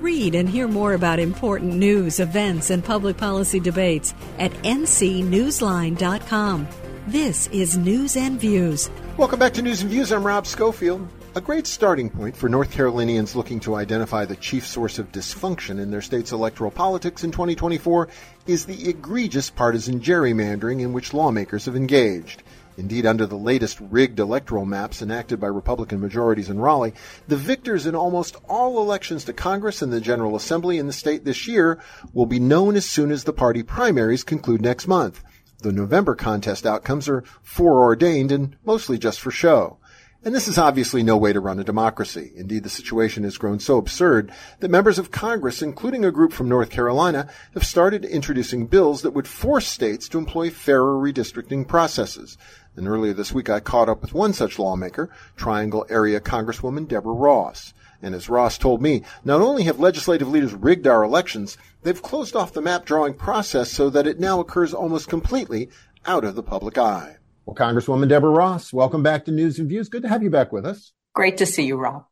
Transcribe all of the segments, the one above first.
Read and hear more about important news, events, and public policy debates at ncnewsline.com. This is News and Views. Welcome back to News and Views. I'm Rob Schofield. A great starting point for North Carolinians looking to identify the chief source of dysfunction in their state's electoral politics in 2024 is the egregious partisan gerrymandering in which lawmakers have engaged. Indeed, under the latest rigged electoral maps enacted by Republican majorities in Raleigh, the victors in almost all elections to Congress and the General Assembly in the state this year will be known as soon as the party primaries conclude next month. The November contest outcomes are foreordained and mostly just for show. And this is obviously no way to run a democracy. Indeed, the situation has grown so absurd that members of Congress, including a group from North Carolina, have started introducing bills that would force states to employ fairer redistricting processes. And earlier this week, I caught up with one such lawmaker, Triangle Area Congresswoman Deborah Ross. And as Ross told me, not only have legislative leaders rigged our elections, they've closed off the map drawing process so that it now occurs almost completely out of the public eye. Well, Congresswoman Deborah Ross, welcome back to News and Views. Good to have you back with us. Great to see you, Rob.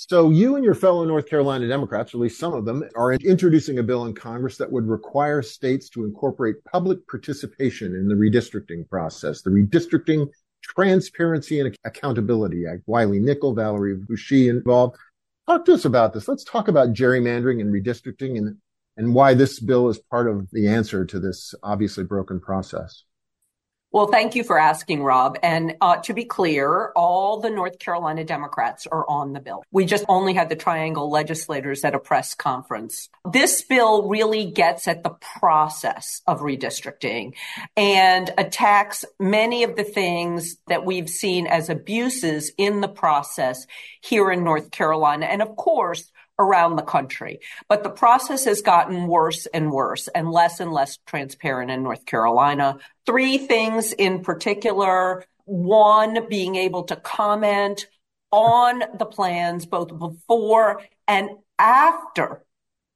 So, you and your fellow North Carolina Democrats, at least some of them, are introducing a bill in Congress that would require states to incorporate public participation in the redistricting process, the Redistricting Transparency and Accountability Act. Wiley Nickel, Valerie Foushee involved. Talk to us about this. Let's talk about gerrymandering and redistricting and, and why this bill is part of the answer to this obviously broken process. Well, thank you for asking, Rob. And uh, to be clear, all the North Carolina Democrats are on the bill. We just only had the Triangle legislators at a press conference. This bill really gets at the process of redistricting and attacks many of the things that we've seen as abuses in the process here in North Carolina. And of course, around the country. But the process has gotten worse and worse and less and less transparent in North Carolina. Three things in particular. One, being able to comment on the plans both before and after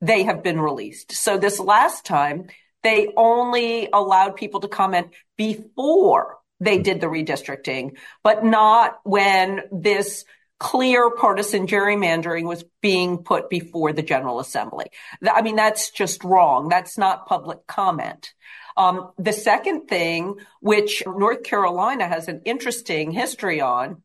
they have been released. So this last time, they only allowed people to comment before they did the redistricting, but not when this clear partisan gerrymandering was being put before the General Assembly. I mean, that's just wrong. That's not public comment. Um, the second thing, which North Carolina has an interesting history on,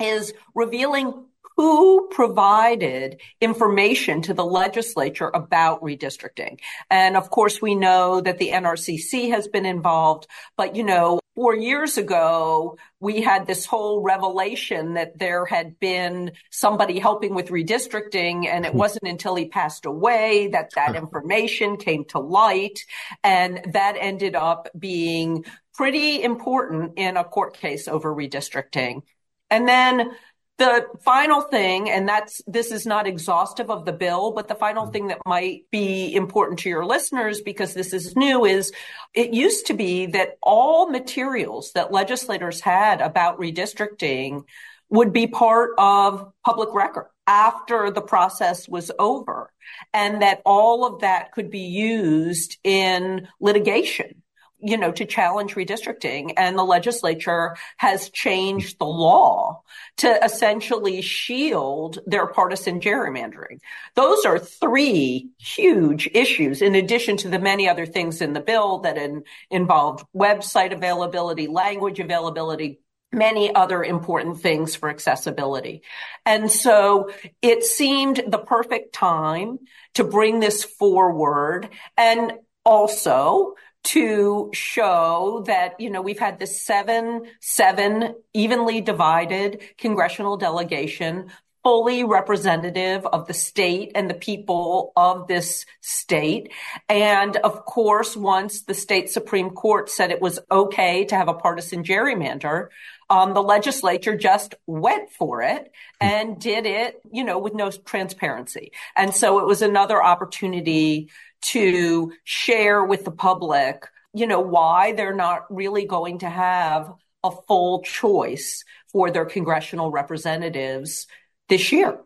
is revealing who provided information to the legislature about redistricting. And of course, we know that the NRCC has been involved, but you know, four years ago, we had this whole revelation that there had been somebody helping with redistricting. And it hmm. wasn't until he passed away that that information came to light. And that ended up being pretty important in a court case over redistricting. And then the final thing, and that's, this is not exhaustive of the bill, but the final mm-hmm. thing that might be important to your listeners because this is new is it used to be that all materials that legislators had about redistricting would be part of public record after the process was over and that all of that could be used in litigation you know, to challenge redistricting. And the legislature has changed the law to essentially shield their partisan gerrymandering. Those are three huge issues in addition to the many other things in the bill that in, involved website availability, language availability, many other important things for accessibility. And so it seemed the perfect time to bring this forward and also to show that, you know, we've had this seven, seven evenly divided congressional delegation fully representative of the state and the people of this state. And of course, once the state Supreme Court said it was okay to have a partisan gerrymander, um, the legislature just went for it and did it, you know, with no transparency. And so it was another opportunity to share with the public, you know, why they're not really going to have a full choice for their congressional representatives this year.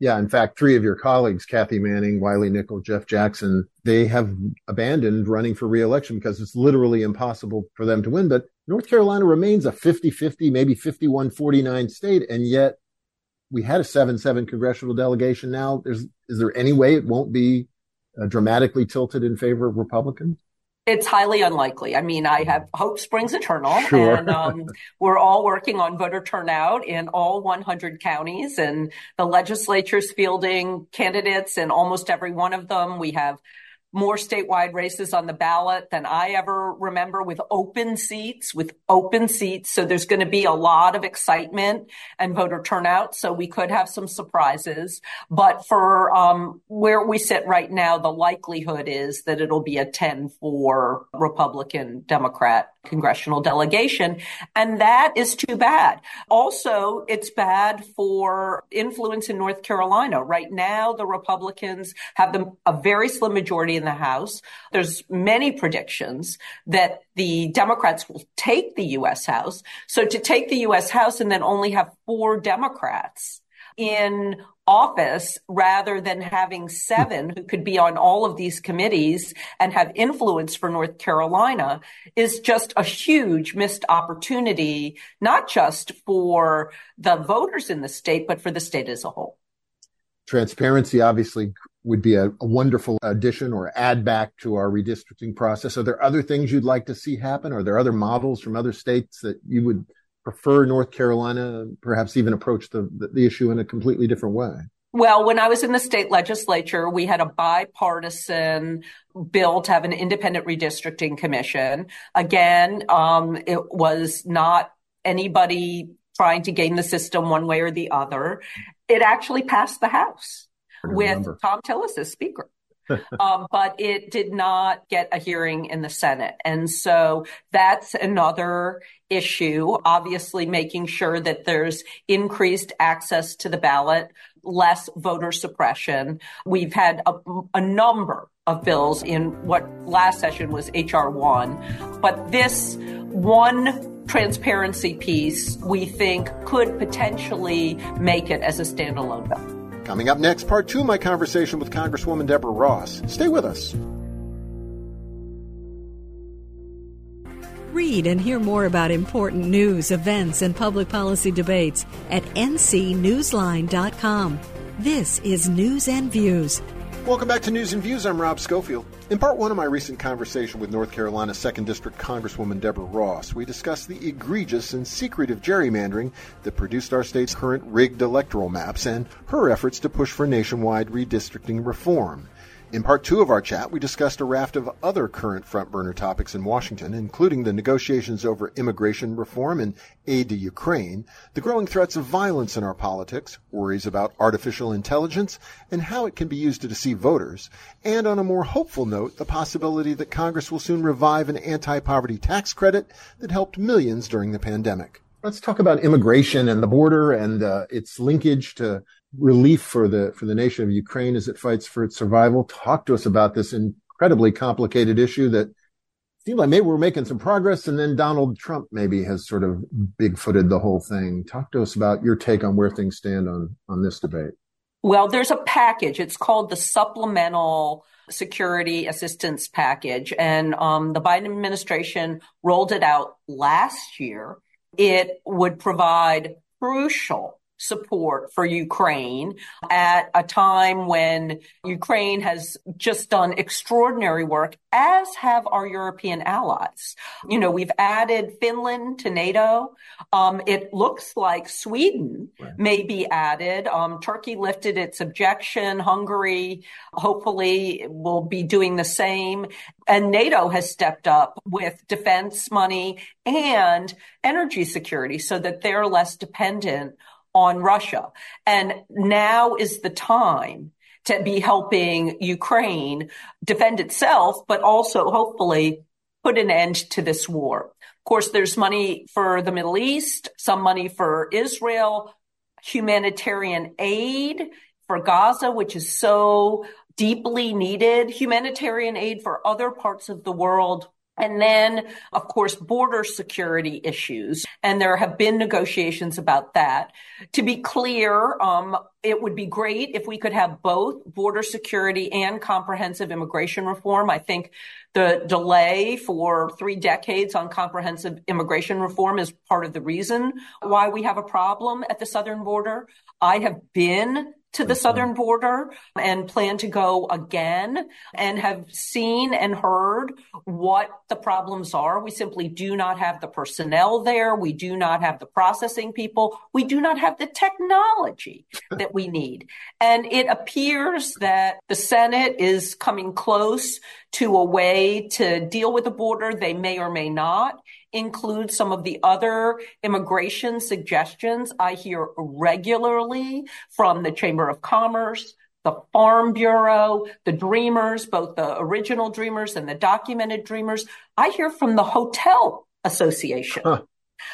Yeah, in fact, three of your colleagues, Kathy Manning, Wiley Nickel, Jeff Jackson, they have abandoned running for reelection because it's literally impossible for them to win. But North Carolina remains a 50 50, maybe 51 49 state. And yet we had a 7 7 congressional delegation now. There's, is there any way it won't be dramatically tilted in favor of Republicans? It's highly unlikely. I mean, I have hope springs eternal, sure. and um, we're all working on voter turnout in all 100 counties, and the legislature's fielding candidates in almost every one of them. We have more statewide races on the ballot than I ever remember with open seats, with open seats. So there's going to be a lot of excitement and voter turnout. So we could have some surprises. But for um, where we sit right now, the likelihood is that it'll be a 10 for Republican Democrat congressional delegation. And that is too bad. Also, it's bad for influence in North Carolina. Right now, the Republicans have the, a very slim majority in the House. There's many predictions that the Democrats will take the U.S. House. So to take the U.S. House and then only have four Democrats in office rather than having seven who could be on all of these committees and have influence for North Carolina is just a huge missed opportunity, not just for the voters in the state, but for the state as a whole. Transparency obviously would be a, a wonderful addition or add back to our redistricting process. Are there other things you'd like to see happen? Are there other models from other states that you would prefer North Carolina, perhaps even approach the, the, issue in a completely different way? Well, when I was in the state legislature, we had a bipartisan bill to have an independent redistricting commission. Again, um, it was not anybody trying to game the system one way or the other. It actually passed the House with. Thom Tillis as Speaker. um, but it did not get a hearing in the Senate. And so that's another issue, obviously making sure that there's increased access to the ballot, less voter suppression. We've had a, a number of bills in what last session was HR 1, but this one transparency piece we think could potentially make it as a standalone bill. Coming up next, part two of my conversation with Congresswoman Deborah Ross. Stay with us. Read and hear more about important news, events, and public policy debates at ncnewsline.com. This is News and Views. Welcome back to News and Views. I'm Rob Schofield. In part one of my recent conversation with North Carolina 2nd District Congresswoman Deborah Ross, we discussed the egregious and secretive gerrymandering that produced our state's current rigged electoral maps and her efforts to push for nationwide redistricting reform. In part two of our chat, we discussed a raft of other current front burner topics in Washington, including the negotiations over immigration reform and aid to Ukraine, the growing threats of violence in our politics, worries about artificial intelligence, and how it can be used to deceive voters, and on a more hopeful note, the possibility that Congress will soon revive an anti-poverty tax credit that helped millions during the pandemic. Let's talk about immigration and the border and uh, its linkage to relief for the for the nation of Ukraine as it fights for its survival. Talk to us about this incredibly complicated issue that seemed like maybe we're making some progress, and then Donald Trump maybe has sort of bigfooted the whole thing. Talk to us about your take on where things stand on on this debate. Well, there's a package. It's called the Supplemental Security Assistance Package, and um, the Biden administration rolled it out last year. It would provide crucial support for Ukraine at a time when Ukraine has just done extraordinary work, as have our European allies. You know, we've added Finland to NATO. Um, it looks like Sweden right. may be added. Um, Turkey lifted its objection. Hungary hopefully will be doing the same. And NATO has stepped up with defense money and energy security so that they're less dependent on Russia. And now is the time to be helping Ukraine defend itself, but also hopefully put an end to this war. Of course, there's money for the Middle East, some money for Israel, humanitarian aid for Gaza, which is so deeply needed, humanitarian aid for other parts of the world And then, of course, border security issues. And there have been negotiations about that. To be clear, um, it would be great if we could have both border security and comprehensive immigration reform. I think the delay for three decades on comprehensive immigration reform is part of the reason why we have a problem at the southern border. I have been to the southern border and plan to go again and have seen and heard what the problems are. We simply do not have the personnel there. We do not have the processing people. We do not have the technology that we need. And it appears that the Senate is coming close to a way to deal with the border. They may or may not include some of the other immigration suggestions I hear regularly from the Chamber of Commerce, the Farm Bureau, the Dreamers, both the original Dreamers and the documented Dreamers. I hear from the Hotel Association. Huh.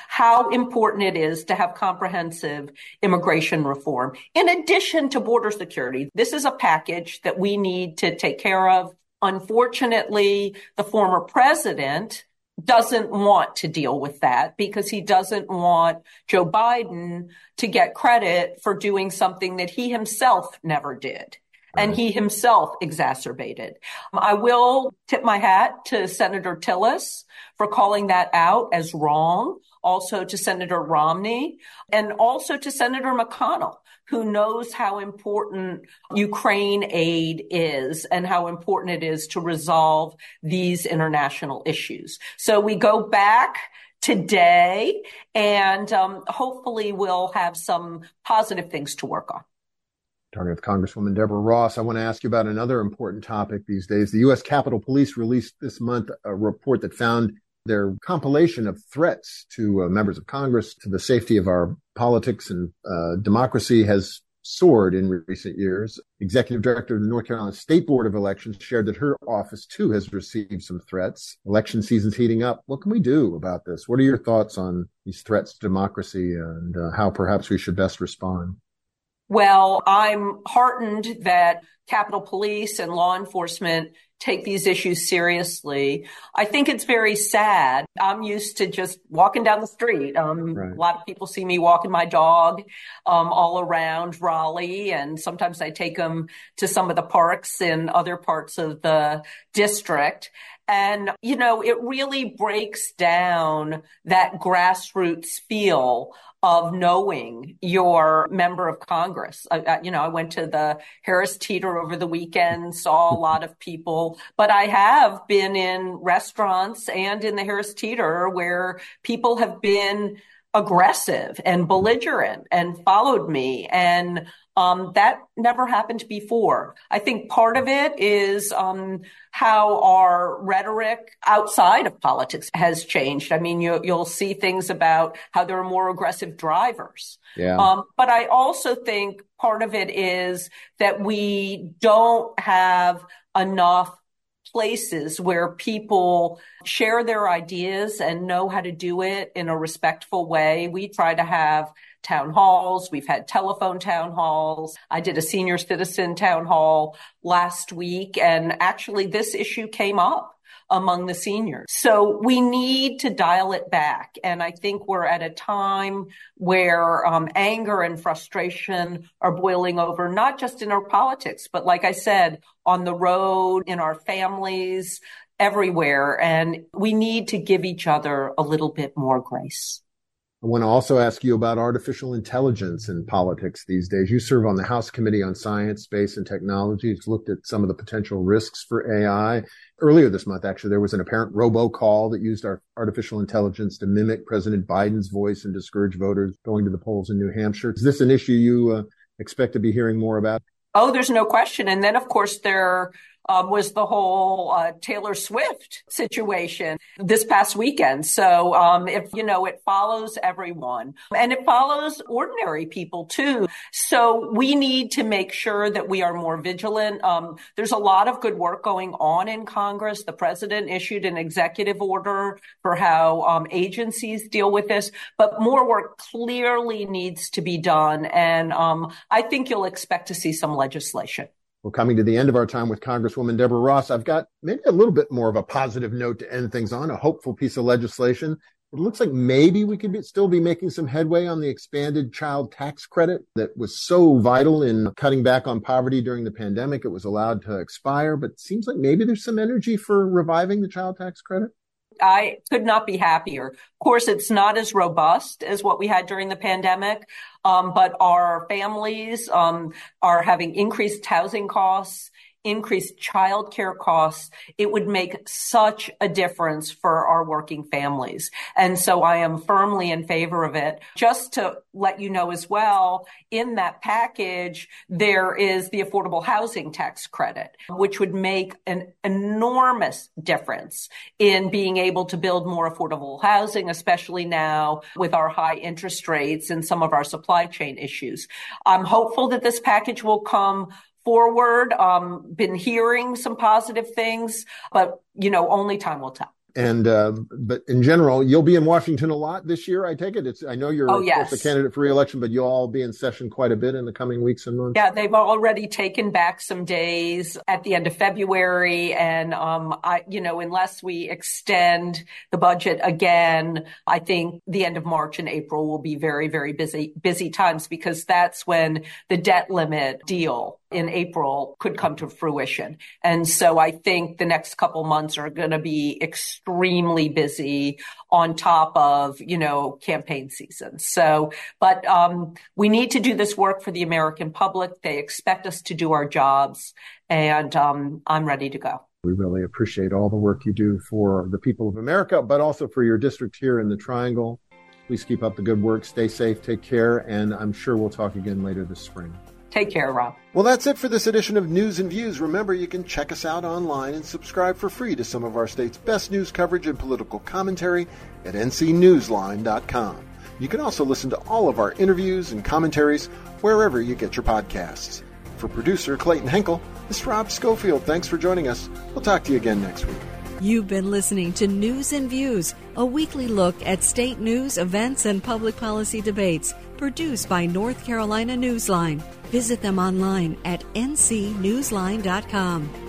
How important it is to have comprehensive immigration reform. In addition to border security, this is a package that we need to take care of. Unfortunately, the former president doesn't want to deal with that because he doesn't want Joe Biden to get credit for doing something that he himself never did. And he himself exacerbated. I will tip my hat to Senator Tillis for calling that out as wrong, also to Senator Romney, and also to Senator McConnell who knows how important Ukraine aid is and how important it is to resolve these international issues. So we go back today and um, hopefully we'll have some positive things to work on. Talking with Congresswoman Deborah Ross, I want to ask you about another important topic these days. The U.S. Capitol Police released this month a report that found their compilation of threats to uh, members of Congress, to the safety of our politics and uh, democracy has soared in recent years. Executive Director of the North Carolina State Board of Elections shared that her office too has received some threats. Election season's heating up. What can we do about this? What are your thoughts on these threats to democracy and uh, how perhaps we should best respond? Well, I'm heartened that Capitol Police and law enforcement take these issues seriously. I think it's very sad. I'm used to just walking down the street. Um, right. A lot of people see me walking my dog um, all around Raleigh, and sometimes I take them to some of the parks in other parts of the district. And, you know, it really breaks down that grassroots feel of knowing your member of Congress. I, you know, I went to the Harris Teeter over the weekend, saw a lot of people, but I have been in restaurants and in the Harris Teeter where people have been aggressive and belligerent and followed me. And um, that never happened before. I think part of it is um, how our rhetoric outside of politics has changed. I mean, you, will see things about how there are more aggressive drivers. Yeah. Um, but I also think part of it is that we don't have enough places where people share their ideas and know how to do it in a respectful way. We try to have town halls. We've had telephone town halls. I did a senior citizen town hall last week and actually this issue came up among the seniors. So we need to dial it back. And I think we're at a time where um, anger and frustration are boiling over, not just in our politics, but like I said, on the road, in our families, everywhere. And we need to give each other a little bit more grace. I want to also ask you about artificial intelligence in politics these days. You serve on the House Committee on Science, Space, and Technology. It's looked at some of the potential risks for AI. Earlier this month, actually, there was an apparent robocall that used our artificial intelligence to mimic President Biden's voice and discourage voters going to the polls in New Hampshire. Is this an issue you uh, expect to be hearing more about? Oh, there's no question. And then, of course, there um, was the whole uh, Taylor Swift situation this past weekend. So, um, if you know, it follows everyone and it follows ordinary people too. So we need to make sure that we are more vigilant. Um, there's a lot of good work going on in Congress. The president issued an executive order for how um, agencies deal with this, but more work clearly needs to be done. And um, I think you'll expect to see some legislation. We're coming to the end of our time with Congresswoman Deborah Ross. I've got maybe a little bit more of a positive note to end things on, a hopeful piece of legislation. It looks like maybe we could be, still be making some headway on the expanded child tax credit that was so vital in cutting back on poverty during the pandemic. It was allowed to expire, but seems like maybe there's some energy for reviving the child tax credit. I could not be happier. Of course, it's not as robust as what we had during the pandemic, um, but our families um, are having increased housing costs increased childcare costs, it would make such a difference for our working families. And so I am firmly in favor of it. Just to let you know as well, in that package, there is the affordable housing tax credit, which would make an enormous difference in being able to build more affordable housing, especially now with our high interest rates and some of our supply chain issues. I'm hopeful that this package will come forward. Um, been hearing some positive things, but you know, only time will tell. And uh, but in general, you'll be in Washington a lot this year. I take it. It's I know you're oh, yes. a candidate for reelection, but you'll all be in session quite a bit in the coming weeks and months. Yeah, they've already taken back some days at the end of February, and um, I, you know, unless we extend the budget again, I think the end of March and April will be very, very busy, busy times because that's when the debt limit deal in April could come to fruition. And so I think the next couple months are going to be extremely busy on top of, you know, campaign season. So, but um, we need to do this work for the American public. They expect us to do our jobs, and um, I'm ready to go. We really appreciate all the work you do for the people of America, but also for your district here in the Triangle. Please keep up the good work. Stay safe. Take care. And I'm sure we'll talk again later this spring. Take care, Rob. Well, that's it for this edition of News and Views. Remember, you can check us out online and subscribe for free to some of our state's best news coverage and political commentary at ncnewsline.com. You can also listen to all of our interviews and commentaries wherever you get your podcasts. For producer Clayton Henkel, this is Rob Schofield. Thanks for joining us. We'll talk to you again next week. You've been listening to News and Views, a weekly look at state news, events, and public policy debates produced by North Carolina Newsline. Visit them online at ncnewsline.com.